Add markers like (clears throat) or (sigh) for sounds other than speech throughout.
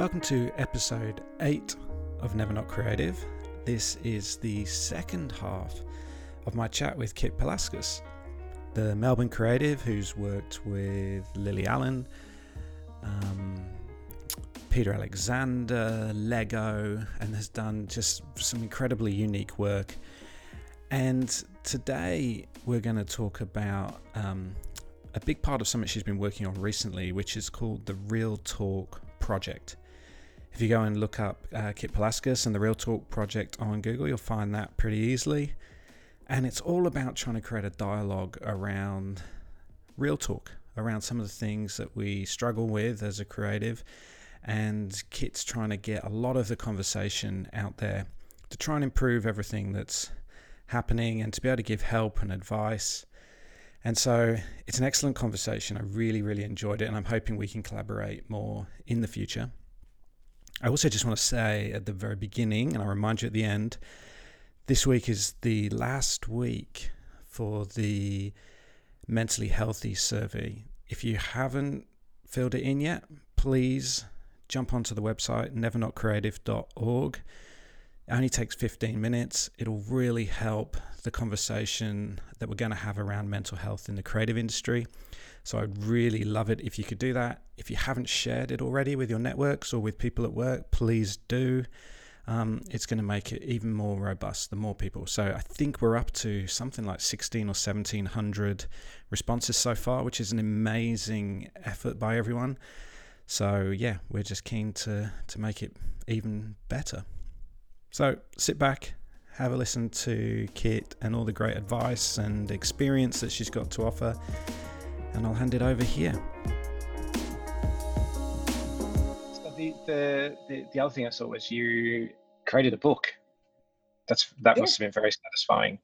Welcome to episode 8 of Never Not Creative. This is the second half of my chat with Kit Palaskas, the Melbourne creative who's worked with Lily Allen, um, Peter Alexander, Lego, and has done just some incredibly unique work. And today we're going to talk about um, a big part of something she's been working on recently, which is called the Real Talk Project. If you go and look up uh, Kit Palaskas and the Real Talk Project on Google, you'll find that pretty easily. And it's all about trying to create a dialogue around real talk, around some of the things that we struggle with as a creative. And Kit's trying to get a lot of the conversation out there to try and improve everything that's happening and to be able to give help and advice. And so it's an excellent conversation. I really, really enjoyed it, and I'm hoping we can collaborate more in the future. I also just want to say at the very beginning, and I'll remind you at the end, this week is the last week for the mentally healthy survey. If you haven't filled it in yet, please jump onto the website nevernotcreative.org. It only takes 15 minutes. It'll really help the conversation that we're going to have around mental health in the creative industry. So I'd really love it if you could do that. If you haven't shared it already with your networks or with people at work, please do. Um, it's going to make it even more robust the more people. So I think we're up to something like 16 or 1700 responses so far, which is an amazing effort by everyone. So yeah, we're just keen to to make it even better. So sit back, have a listen to Kit and all the great advice and experience that she's got to offer and I'll hand it over here. So the, the, the, the other thing I saw was you created a book. That's that yeah. must have been very satisfying.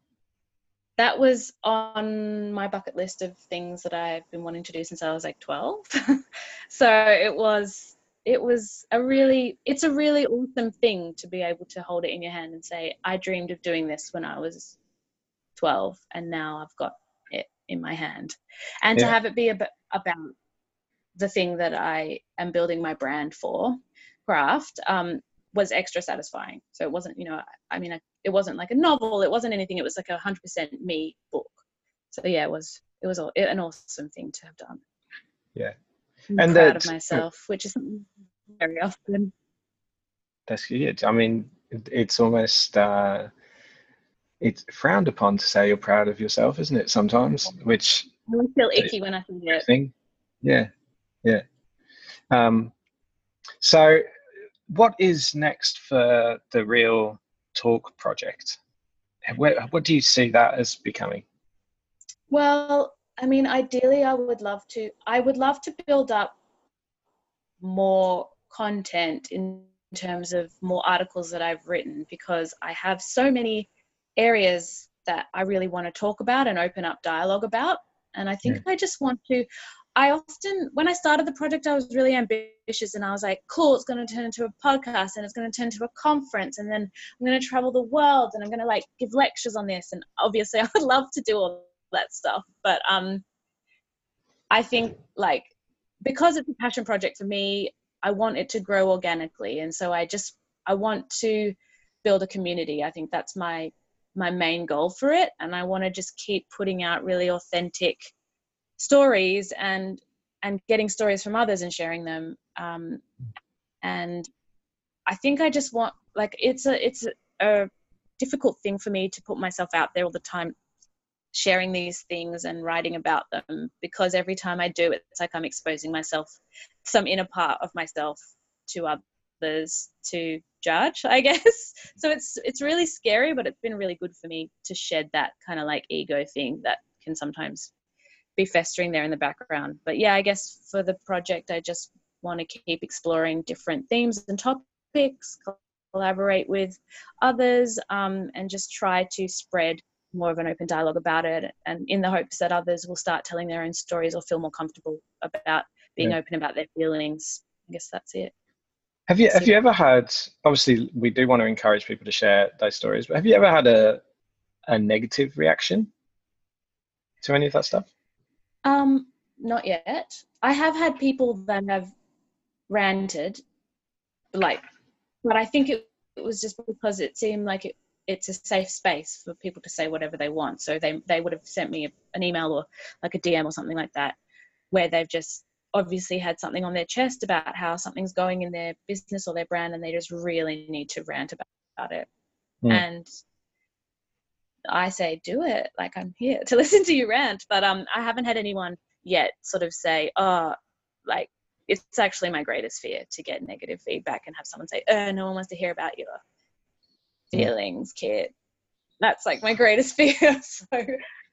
That was on my bucket list of things that I've been wanting to do since I was like 12. (laughs) so it was it was a really it's a really awesome thing to be able to hold it in your hand and say I dreamed of doing this when I was 12 and now I've got it in my hand and yeah. to have it be about, about the thing that I am building my brand for craft um, was extra satisfying. So it wasn't, you know, I mean, it wasn't like a novel. It wasn't anything. It was like a hundred percent me book. So yeah, it was, it was an awesome thing to have done. Yeah. I'm and proud of myself, which is very often. That's good. I mean, it's almost, uh, it's frowned upon to say you're proud of yourself, isn't it? Sometimes, which I feel icky when I think it. Thing. Yeah, yeah. Um, so, what is next for the Real Talk project? Where, what do you see that as becoming? Well, I mean, ideally, I would love to. I would love to build up more content in terms of more articles that I've written because I have so many areas that I really want to talk about and open up dialogue about. And I think yeah. I just want to. I often, when I started the project, I was really ambitious and I was like, cool, it's going to turn into a podcast and it's going to turn into a conference and then I'm going to travel the world and I'm going to like give lectures on this. And obviously, (laughs) I would love to do all that stuff. But um, I think like because it's a passion project for me, I want it to grow organically. And so I just, I want to build a community. I think that's my my main goal for it and i want to just keep putting out really authentic stories and and getting stories from others and sharing them um, and i think i just want like it's a it's a, a difficult thing for me to put myself out there all the time sharing these things and writing about them because every time i do it's like i'm exposing myself some inner part of myself to others to judge i (laughs) guess. So it's it's really scary but it's been really good for me to shed that kind of like ego thing that can sometimes be festering there in the background. But yeah i guess for the project i just want to keep exploring different themes and topics collaborate with others um, and just try to spread more of an open dialogue about it and in the hopes that others will start telling their own stories or feel more comfortable about being yeah. open about their feelings i guess that's it have you have you ever had? Obviously, we do want to encourage people to share those stories, but have you ever had a a negative reaction to any of that stuff? Um, not yet. I have had people that have ranted like, but I think it, it was just because it seemed like it, it's a safe space for people to say whatever they want. So they they would have sent me an email or like a DM or something like that, where they've just obviously had something on their chest about how something's going in their business or their brand, and they just really need to rant about it. Mm. And I say, do it. Like I'm here to (laughs) listen to you rant. But um, I haven't had anyone yet sort of say, oh, like it's actually my greatest fear to get negative feedback and have someone say, oh, no one wants to hear about your feelings, Kit. That's like my greatest (laughs) fear. so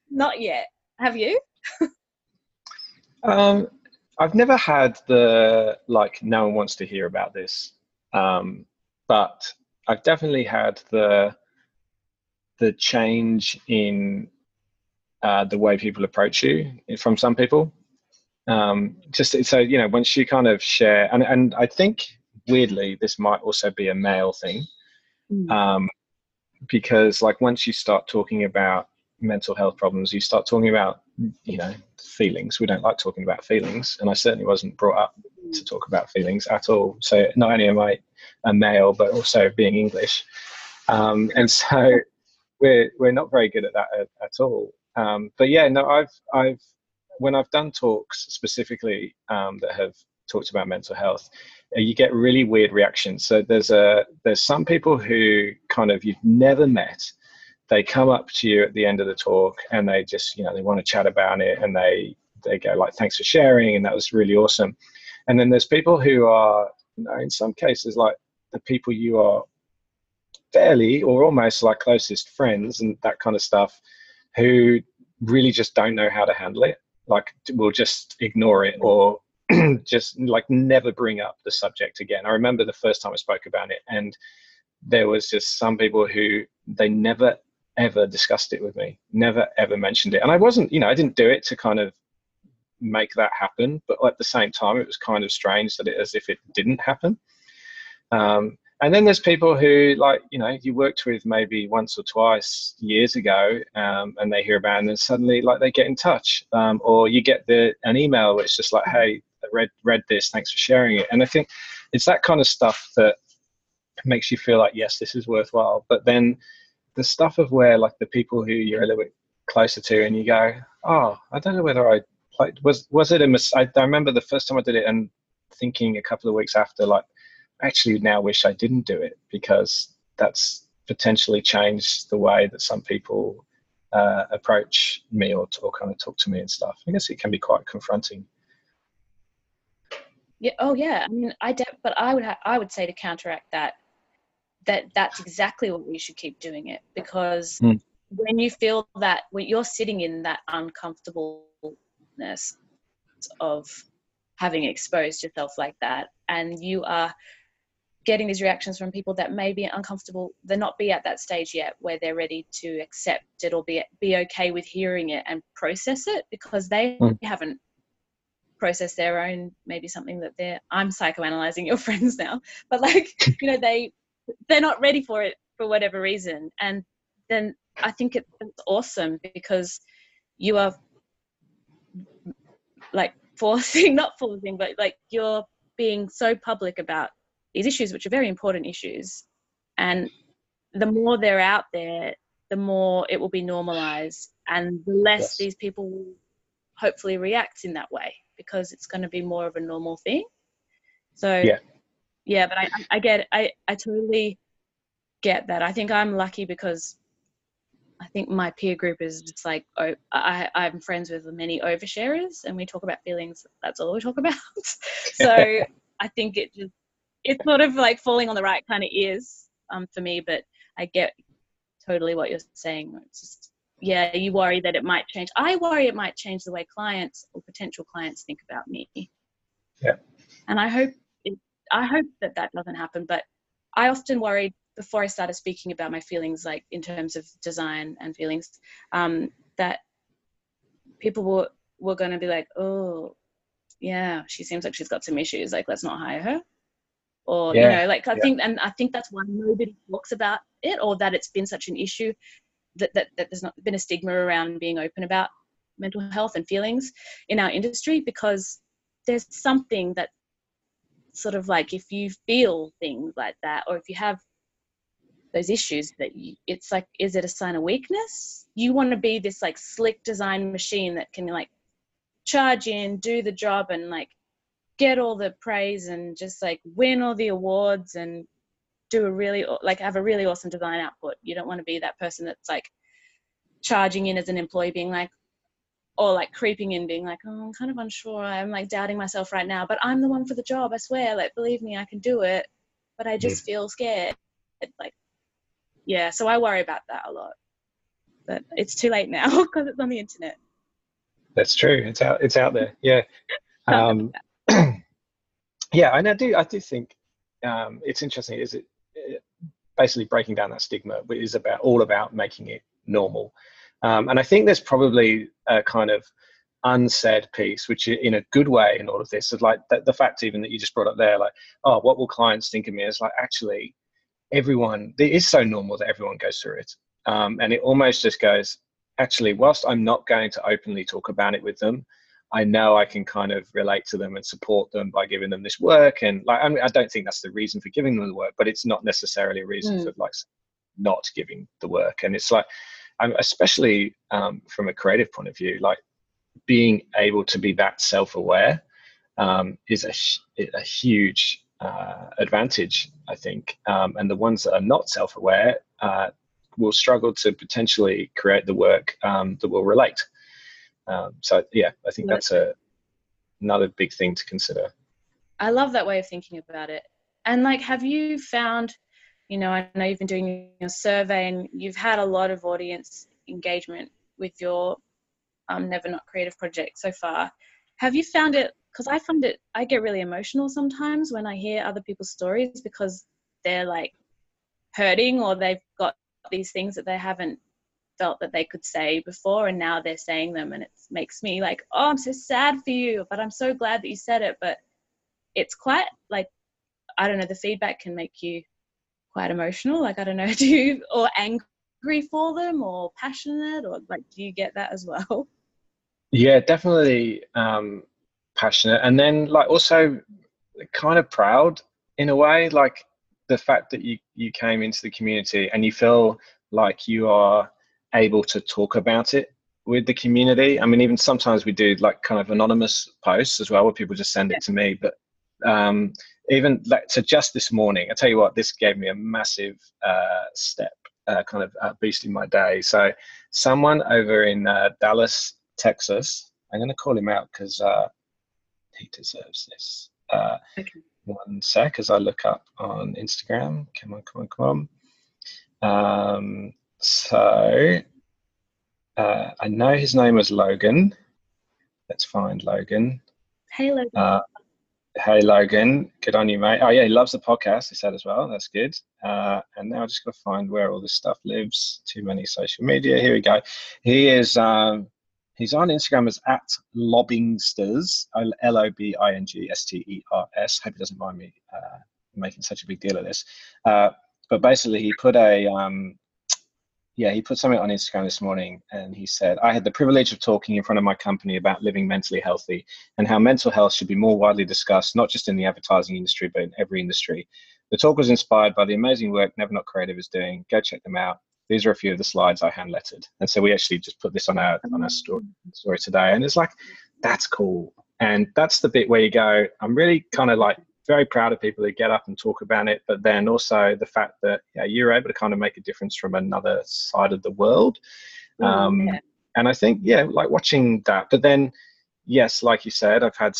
not yet. Have you? um, I've never had the like no one wants to hear about this. Um, but I've definitely had the the change in uh, the way people approach you from some people. Um, just so you know, once you kind of share, and and I think weirdly this might also be a male thing, mm. um, because like once you start talking about mental health problems, you start talking about you know feelings. We don't like talking about feelings, and I certainly wasn't brought up to talk about feelings at all. So not only am I a male, but also being English, um, and (laughs) so we're we're not very good at that at, at all. Um, but yeah, no, I've I've when I've done talks specifically um, that have talked about mental health, uh, you get really weird reactions. So there's a there's some people who kind of you've never met. They come up to you at the end of the talk and they just you know they want to chat about it and they they go like thanks for sharing and that was really awesome. And then there's people who are you know in some cases like the people you are fairly or almost like closest friends and that kind of stuff who really just don't know how to handle it like will just ignore it or (clears throat) just like never bring up the subject again. I remember the first time i spoke about it and there was just some people who they never ever discussed it with me never ever mentioned it. And i wasn't you know i didn't do it to kind of make that happen but at the same time it was kind of strange that it as if it didn't happen. Um, and then there's people who like you know you worked with maybe once or twice years ago um, and they hear about it and then suddenly like they get in touch um, or you get the an email which just like hey read read this thanks for sharing it and i think it's that kind of stuff that makes you feel like yes this is worthwhile but then the stuff of where like the people who you're a little bit closer to and you go oh i don't know whether i like was was it a mis- I, I remember the first time i did it and thinking a couple of weeks after like actually now wish I didn't do it because that's potentially changed the way that some people uh, approach me or, or kind of talk to me and stuff. I guess it can be quite confronting. Yeah. Oh, yeah. I mean, I de- but I would ha- I would say to counteract that that that's exactly what we should keep doing it because mm. when you feel that when you're sitting in that uncomfortableness of having exposed yourself like that and you are getting these reactions from people that may be uncomfortable they're not be at that stage yet where they're ready to accept it or be be okay with hearing it and process it because they mm. haven't processed their own maybe something that they're i'm psychoanalyzing (laughs) your friends now but like (laughs) you know they they're not ready for it for whatever reason and then i think it's awesome because you are like forcing (laughs) not forcing but like you're being so public about these issues, which are very important issues. And the more they're out there, the more it will be normalized and the less yes. these people will hopefully react in that way because it's going to be more of a normal thing. So, yeah, yeah but I, I get, I, I totally get that. I think I'm lucky because I think my peer group is just like oh, I, I'm friends with many oversharers, and we talk about feelings. That's all we talk about. (laughs) so (laughs) I think it just it's sort of like falling on the right kind of ears um, for me, but I get totally what you're saying. It's just, yeah, you worry that it might change. I worry it might change the way clients or potential clients think about me. Yeah. And I hope it, I hope that that doesn't happen. But I often worried before I started speaking about my feelings, like in terms of design and feelings, um, that people were were going to be like, oh, yeah, she seems like she's got some issues. Like, let's not hire her or yeah. you know like i yeah. think and i think that's why nobody talks about it or that it's been such an issue that, that, that there's not been a stigma around being open about mental health and feelings in our industry because there's something that sort of like if you feel things like that or if you have those issues that you, it's like is it a sign of weakness? You want to be this like slick design machine that can like charge in do the job and like get all the praise and just like win all the awards and do a really like have a really awesome design output. You don't want to be that person that's like charging in as an employee being like or like creeping in being like oh i'm kind of unsure. I'm like doubting myself right now but i'm the one for the job i swear. Like believe me i can do it but i just feel scared. Like yeah so i worry about that a lot. But it's too late now (laughs) because it's on the internet. That's true. It's out it's out there. Yeah. (laughs) Um (clears throat) yeah and i do i do think um it's interesting is it, it basically breaking down that stigma is about all about making it normal um, and i think there's probably a kind of unsaid piece, which in a good way in all of this is like the, the fact even that you just brought up there, like, oh, what will clients think of me? Is like actually everyone, it is so normal that everyone goes through it. Um, and it almost just goes, actually, whilst I'm not going to openly talk about it with them, I know I can kind of relate to them and support them by giving them this work. And like, I, mean, I don't think that's the reason for giving them the work, but it's not necessarily a reason mm. for like not giving the work. And it's like, especially um, from a creative point of view, like being able to be that self-aware um, is a, a huge uh, advantage, I think. Um, and the ones that are not self-aware uh, will struggle to potentially create the work um, that will relate. Um, so yeah, I think that's a another big thing to consider. I love that way of thinking about it. And like, have you found? You know, I know you've been doing your survey and you've had a lot of audience engagement with your um, Never Not Creative project so far. Have you found it? Because I find it, I get really emotional sometimes when I hear other people's stories because they're like hurting or they've got these things that they haven't felt that they could say before and now they're saying them and it makes me like oh i'm so sad for you but i'm so glad that you said it. But it's quite like i don't know the feedback can make you quite emotional like i don't know (laughs) do you or angry for them or passionate or like do you get that as well? Yeah definitely um passionate and then like also kind of proud in a way like the fact that you you came into the community and you feel like you are able to talk about it with the community i mean even sometimes we do like kind of anonymous posts as well where people just send it to me but um even like so just this morning i tell you what this gave me a massive uh step uh, kind of uh, boosting my day. So, someone over in uh, Dallas, Texas, I'm going to call him out because uh, he deserves this. Uh, okay. One sec as I look up on Instagram. Come on, come on, come on. Um, so, uh, I know his name was Logan. Let's find Logan. Hey, Logan. Hey Logan, good on you, mate. Oh yeah, he loves the podcast. He said as well. That's good. Uh, and now I just got to find where all this stuff lives. Too many social media. Here we go. He is. Um, he's on Instagram as at Lobingsters. L O B I N G S T E R S. Hope he doesn't mind me uh, making such a big deal of this. Uh, but basically, he put a um, yeah, he put something on Instagram this morning and he said, I had the privilege of talking in front of my company about living mentally healthy and how mental health should be more widely discussed, not just in the advertising industry, but in every industry. The talk was inspired by the amazing work Never Not Creative is doing. Go check them out. These are a few of the slides I hand lettered. And so we actually just put this on our on our story, story today. And it's like, that's cool. And that's the bit where you go, I'm really kind of like very proud of people who get up and talk about it, but then also the fact that yeah, you're able to kind of make a difference from another side of the world. Mm, um, yeah. And I think, yeah, like watching that. But then, yes, like you said, I've had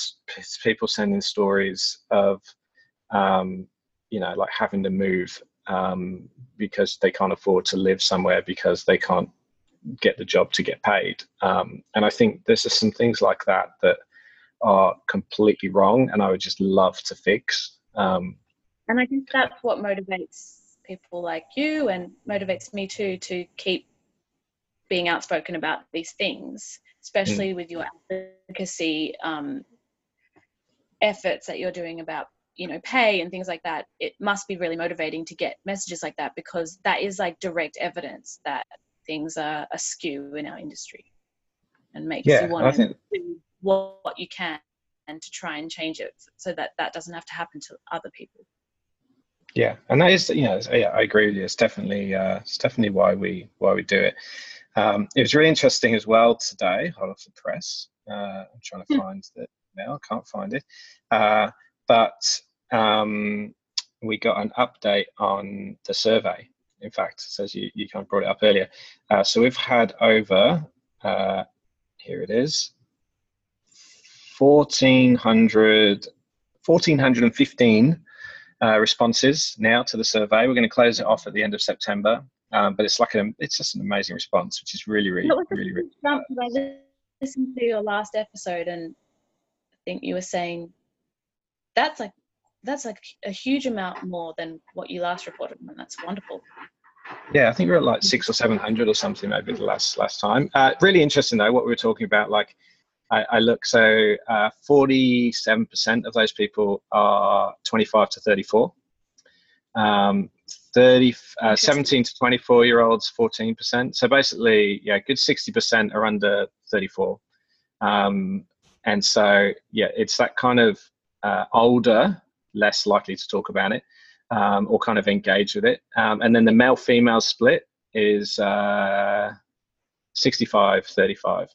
people sending stories of, um, you know, like having to move um, because they can't afford to live somewhere because they can't get the job to get paid. Um, and I think there's just some things like that that are completely wrong and I would just love to fix. Um, and I think that's what motivates people like you and motivates me too to keep being outspoken about these things, especially mm. with your advocacy um, efforts that you're doing about you know pay and things like that it must be really motivating to get messages like that because that is like direct evidence that things are askew in our industry and makes yeah, you want to what you can and to try and change it so that that doesn't have to happen to other people. Yeah, and that is, you know, yeah, I agree with you. It's definitely, uh, it's definitely why we why we do it. Um, it was really interesting as well today. Hold off the press. Uh, I'm trying to hmm. find it now. I can't find it. Uh, but um, we got an update on the survey. In fact, says you, you kind of brought it up earlier. Uh, so we've had over, uh, here it is, 1,400, 1,415 uh, responses now to the survey. We're going to close it off at the end of September. Um, but it's like a, it's just an amazing response, which is really, really, really, really. I listened to your last episode, and I think you were saying that's like that's like a huge amount more than what you last reported, and that's wonderful. Yeah, I think we are at like six or seven hundred or something maybe the last last time. Uh, really interesting though what we were talking about. Like, I, I look so uh, forty-seven percent of those people are twenty-five to thirty-four. Um, 30, uh, 17 to 24 year olds, 14%. So basically, yeah, good 60% are under 34. Um, and so, yeah, it's that kind of uh, older, less likely to talk about it um, or kind of engage with it. Um, and then the male female split is uh, 65 35,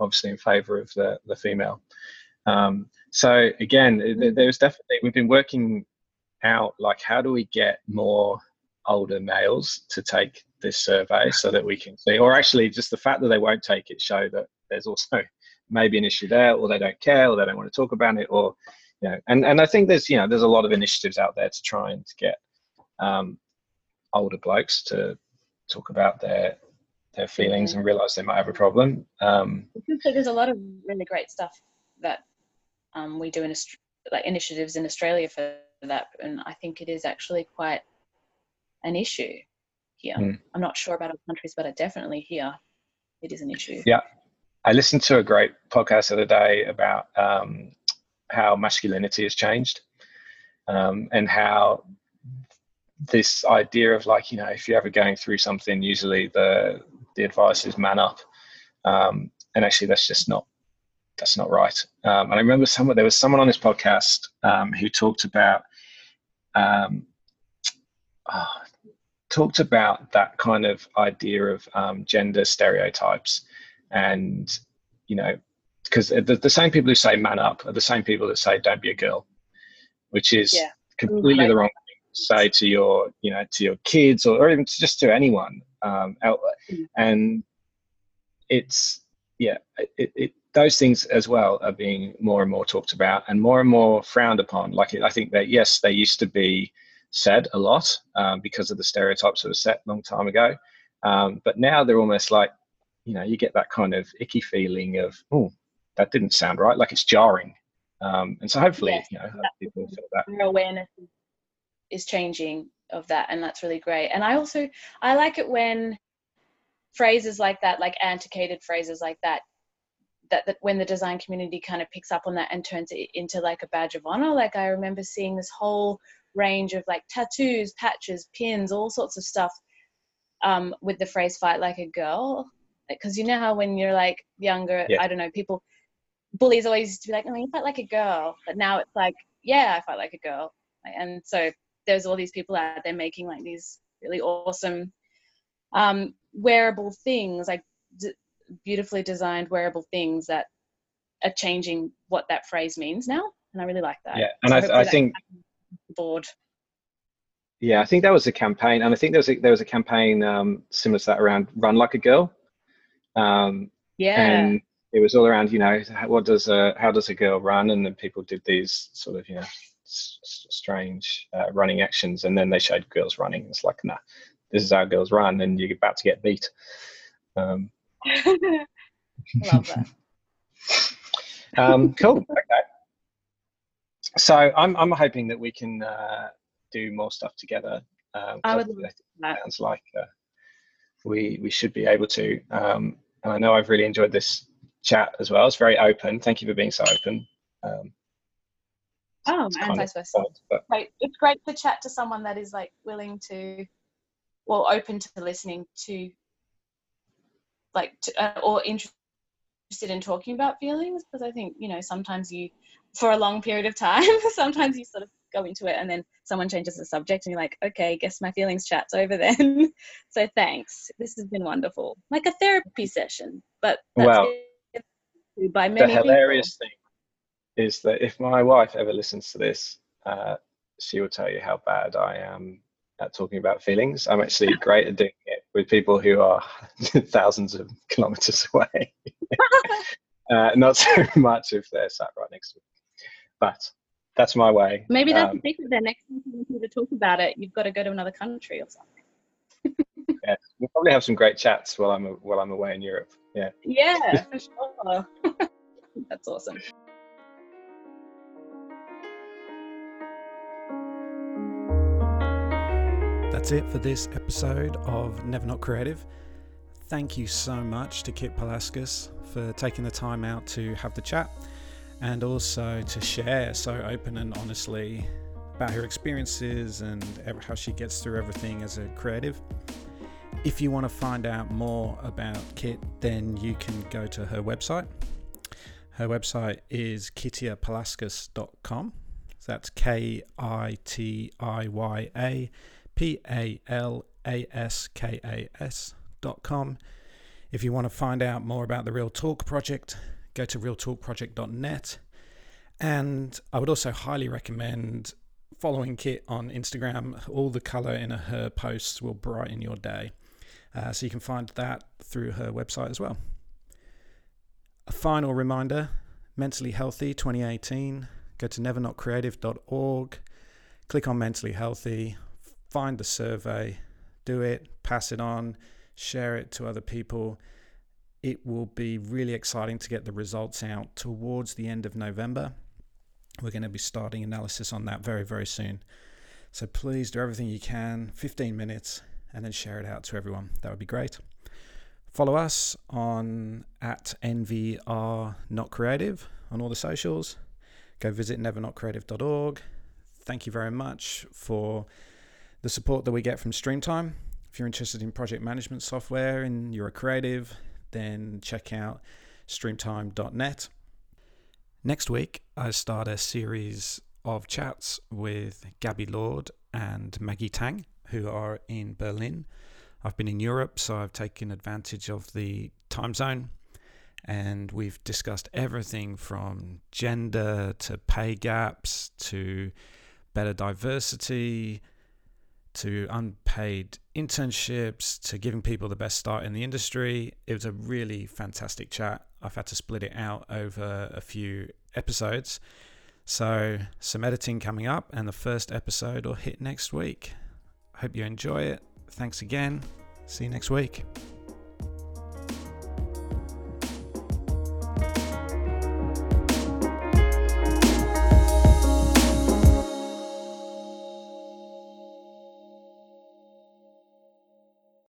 obviously in favor of the, the female. Um, so again, there's definitely, we've been working out like how do we get more older males to take this survey so that we can see or actually just the fact that they won't take it show that there's also (laughs) maybe an issue there or they don't care or they don't want to talk about it or you know and, and i think there's you know there's a lot of initiatives out there to try and get um, older blokes to talk about their their feelings and realize they might have a problem um, there's a lot of really great stuff that um, we do in like initiatives in australia for that, and I think it is actually quite an issue here. Mm. I'm not sure about other countries, but definitely here it is an issue. Yeah, I listened to a great podcast the other day about um, how masculinity has changed, um, and how this idea of like you know if you're ever going through something, usually the the advice is man up, um, and actually that's just not that's not right. Um, and I remember someone there was someone on this podcast um, who talked about um, oh, talked about that kind of idea of um, gender stereotypes, and you know, because the, the same people who say man up are the same people that say don't be a girl, which is yeah. completely the wrong thing to say to your you know to your kids or, or even to just to anyone um, out, mm. and it's yeah it, it those things as well are being more and more talked about and more and more frowned upon. Like I think that yes, they used to be said a lot um, because of the stereotypes that were set a long time ago, um, but now they're almost like you know you get that kind of icky feeling of oh that didn't sound right, like it's jarring. Um, and so hopefully yes, you know people feel that awareness is changing of that, and that's really great. And I also I like it when phrases like that, like antiquated phrases like that, that, that when the design community kind of picks up on that and turns it into like a badge of honor like i remember seeing this whole range of like tattoos patches pins all sorts of stuff um, with the phrase fight like a girl because you know how when you're like younger yeah. i don't know people bullies always used to be like oh you fight like a girl but now it's like yeah i fight like a girl and so there's all these people out there making like these really awesome um, wearable things like d- beautifully designed wearable things that are changing what that phrase means now and i really like that. Yeah and so I, I think board yeah i think that was a campaign and i think there was a, there was a campaign um, similar to that around run like a girl um, yeah. and it was all around you know what does a how does a girl run? And then people did these sort of you know strange uh, running actions and then they showed girls running it's like nah this is how girls run and you're about to get beat um, (laughs) Love that. (laughs) um, cool. Okay. So I'm I'm hoping that we can uh, do more stuff together. Um, I would. Sounds like uh, we we should be able to. Um, and I know I've really enjoyed this chat as well. It's very open. Thank you for being so open. Um, oh, and vice versa. Right. It's great to chat to someone that is like willing to, well, open to listening to like to, uh, or interested in talking about feelings because I think, you know, sometimes you, for a long period of time, (laughs) sometimes you sort of go into it and then someone changes the subject and you're like, okay, guess my feelings chat's over then. (laughs) so thanks. This has been wonderful. Like a therapy session, but well, by many the hilarious people. thing is that if my wife ever listens to this, uh, she will tell you how bad I am at talking about feelings. I'm actually (laughs) great at doing it with people who are (laughs) thousands of kilometers (laughs) away. uh, not so much if they're sat right next to me. But that's my way. Maybe that's um, the secret then. Next time you want to talk about it, you've got to go to another country or something. yeah, we'll probably have some great chats while I'm while I'm away in Europe. Yeah. Yeah, for sure. that's awesome. That's it for this episode of Never Not Creative. Thank you so much to Kit Palaskas for taking the time out to have the chat and also to share so open and honestly about her experiences and how she gets through everything as a creative. If you want to find out more about Kit, then you can go to her website. Her website is kitiyapalaskas.com. So that's K I T I Y A P A L A S K A com. If you want to find out more about the Real Talk Project, go to realtalkproject.net. And I would also highly recommend following Kit on Instagram. All the color in her posts will brighten your day. Uh, so you can find that through her website as well. A final reminder Mentally Healthy 2018. Go to nevernotcreative.org, click on Mentally Healthy, find the survey, do it, pass it on, share it to other people it will be really exciting to get the results out towards the end of November. We're going to be starting analysis on that very, very soon. So please do everything you can, 15 minutes, and then share it out to everyone. That would be great. Follow us on at NVR Not Creative on all the socials. Go visit nevernotcreative.org. Thank you very much for the support that we get from Streamtime. If you're interested in project management software and you're a creative, then check out streamtime.net. Next week, I start a series of chats with Gabby Lord and Maggie Tang, who are in Berlin. I've been in Europe, so I've taken advantage of the time zone. And we've discussed everything from gender to pay gaps to better diversity to unpaid internships to giving people the best start in the industry. It was a really fantastic chat. I've had to split it out over a few episodes. So, some editing coming up, and the first episode will hit next week. Hope you enjoy it. Thanks again. See you next week.